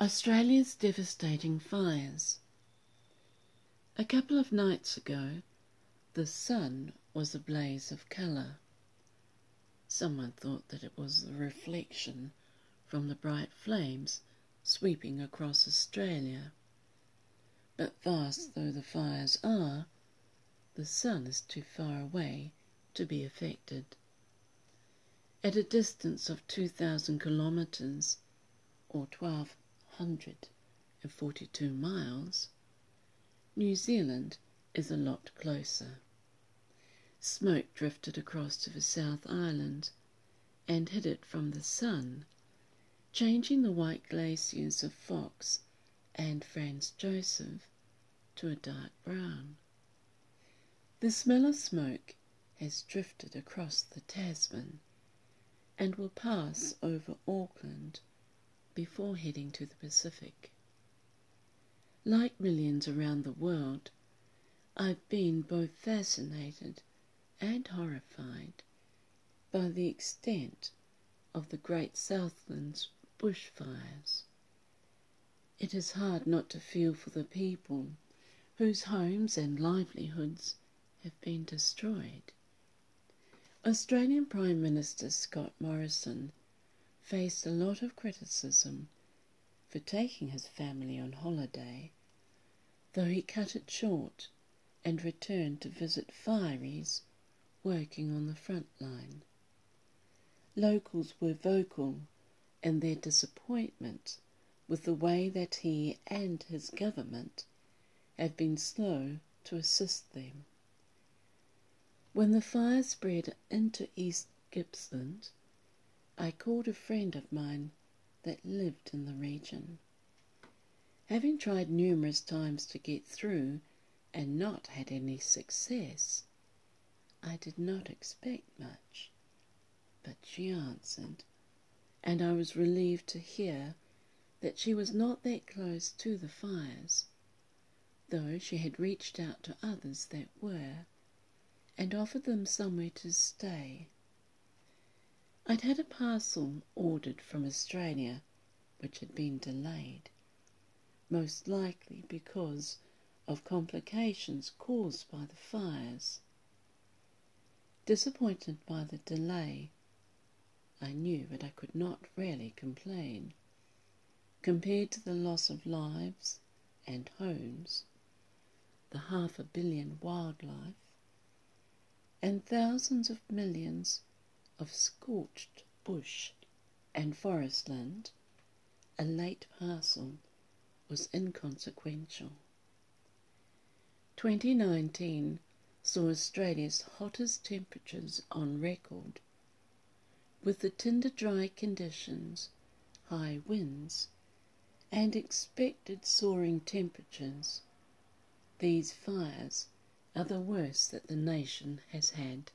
Australia's devastating fires. A couple of nights ago, the sun was a blaze of colour. Someone thought that it was the reflection from the bright flames sweeping across Australia. But vast though the fires are, the sun is too far away to be affected. At a distance of 2,000 kilometres, or 12 142 miles, New Zealand is a lot closer. Smoke drifted across to the South Island and hid it from the sun, changing the white glaciers of Fox and Franz Josef to a dark brown. The smell of smoke has drifted across the Tasman and will pass over Auckland before heading to the Pacific. Like millions around the world, I've been both fascinated and horrified by the extent of the Great Southlands bushfires. It is hard not to feel for the people whose homes and livelihoods have been destroyed. Australian Prime Minister Scott Morrison faced a lot of criticism for taking his family on holiday, though he cut it short and returned to visit fireys working on the front line. Locals were vocal in their disappointment with the way that he and his government have been slow to assist them. When the fire spread into East Gippsland, I called a friend of mine that lived in the region. Having tried numerous times to get through and not had any success, I did not expect much. But she answered, and I was relieved to hear that she was not that close to the fires, though she had reached out to others that were, and offered them somewhere to stay. I'd had a parcel ordered from Australia which had been delayed, most likely because of complications caused by the fires. Disappointed by the delay, I knew that I could not really complain. Compared to the loss of lives and homes, the half a billion wildlife, and thousands of millions of scorched bush and forest land, a late parcel was inconsequential. 2019 saw Australia's hottest temperatures on record, with the tinder dry conditions, high winds, and expected soaring temperatures. These fires are the worst that the nation has had.